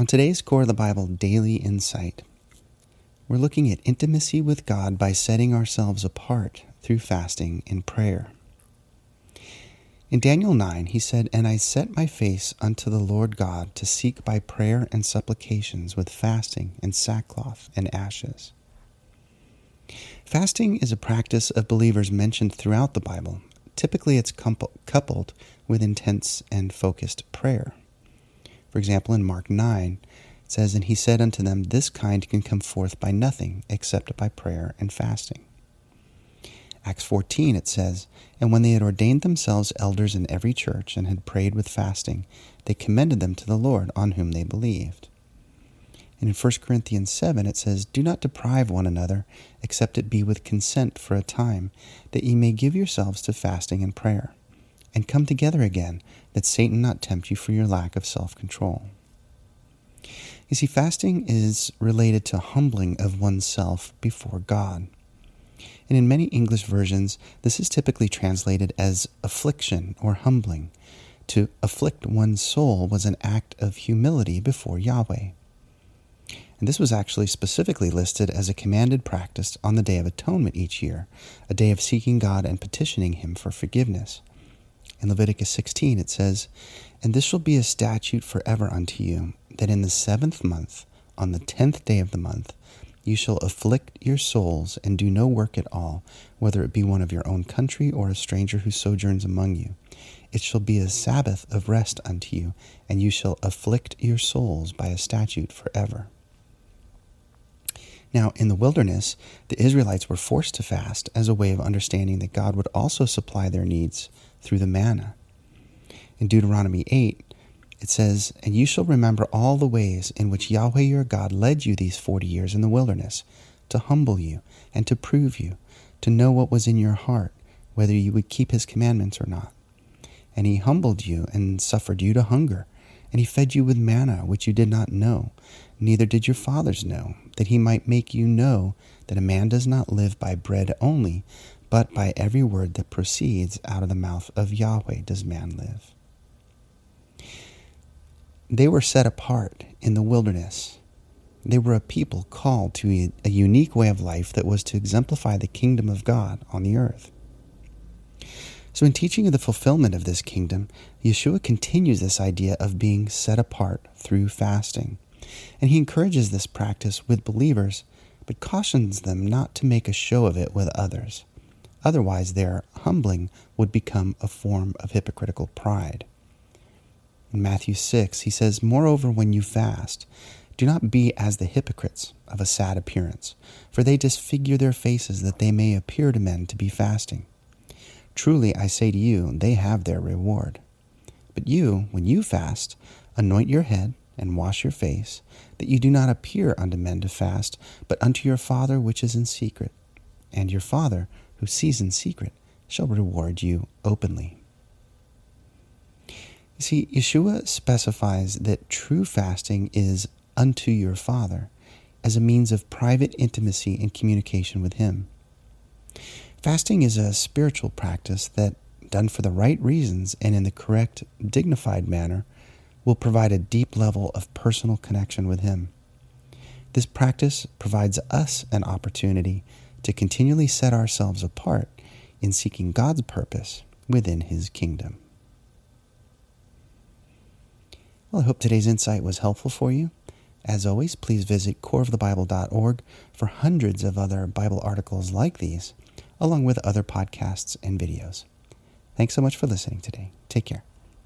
On today's Core of the Bible Daily Insight, we're looking at intimacy with God by setting ourselves apart through fasting and prayer. In Daniel 9, he said, And I set my face unto the Lord God to seek by prayer and supplications with fasting and sackcloth and ashes. Fasting is a practice of believers mentioned throughout the Bible. Typically, it's coupled with intense and focused prayer. For example, in Mark 9, it says, And he said unto them, This kind can come forth by nothing except by prayer and fasting. Acts 14, it says, And when they had ordained themselves elders in every church and had prayed with fasting, they commended them to the Lord on whom they believed. And in 1 Corinthians 7, it says, Do not deprive one another, except it be with consent for a time, that ye may give yourselves to fasting and prayer and come together again, that Satan not tempt you for your lack of self control. You see, fasting is related to humbling of oneself before God. And in many English versions, this is typically translated as affliction or humbling. To afflict one's soul was an act of humility before Yahweh. And this was actually specifically listed as a commanded practice on the Day of Atonement each year, a day of seeking God and petitioning Him for forgiveness. In Leviticus 16, it says, And this shall be a statute forever unto you, that in the seventh month, on the tenth day of the month, you shall afflict your souls and do no work at all, whether it be one of your own country or a stranger who sojourns among you. It shall be a Sabbath of rest unto you, and you shall afflict your souls by a statute forever. Now, in the wilderness, the Israelites were forced to fast as a way of understanding that God would also supply their needs through the manna. In Deuteronomy 8, it says, And you shall remember all the ways in which Yahweh your God led you these forty years in the wilderness, to humble you and to prove you, to know what was in your heart, whether you would keep his commandments or not. And he humbled you and suffered you to hunger, and he fed you with manna which you did not know, neither did your fathers know, that he might make you know that a man does not live by bread only, but by every word that proceeds out of the mouth of Yahweh does man live. They were set apart in the wilderness. They were a people called to a unique way of life that was to exemplify the kingdom of God on the earth. So, in teaching of the fulfillment of this kingdom, Yeshua continues this idea of being set apart through fasting. And he encourages this practice with believers, but cautions them not to make a show of it with others. Otherwise, their humbling would become a form of hypocritical pride. In Matthew 6, he says, Moreover, when you fast, do not be as the hypocrites of a sad appearance, for they disfigure their faces that they may appear to men to be fasting. Truly, I say to you, they have their reward. But you, when you fast, anoint your head and wash your face, that you do not appear unto men to fast, but unto your Father which is in secret. And your Father, who sees in secret shall reward you openly. You see, Yeshua specifies that true fasting is unto your Father as a means of private intimacy and communication with Him. Fasting is a spiritual practice that, done for the right reasons and in the correct, dignified manner, will provide a deep level of personal connection with Him. This practice provides us an opportunity to continually set ourselves apart in seeking God's purpose within His kingdom. Well, I hope today's insight was helpful for you. As always, please visit coreofthebible.org for hundreds of other Bible articles like these, along with other podcasts and videos. Thanks so much for listening today. Take care.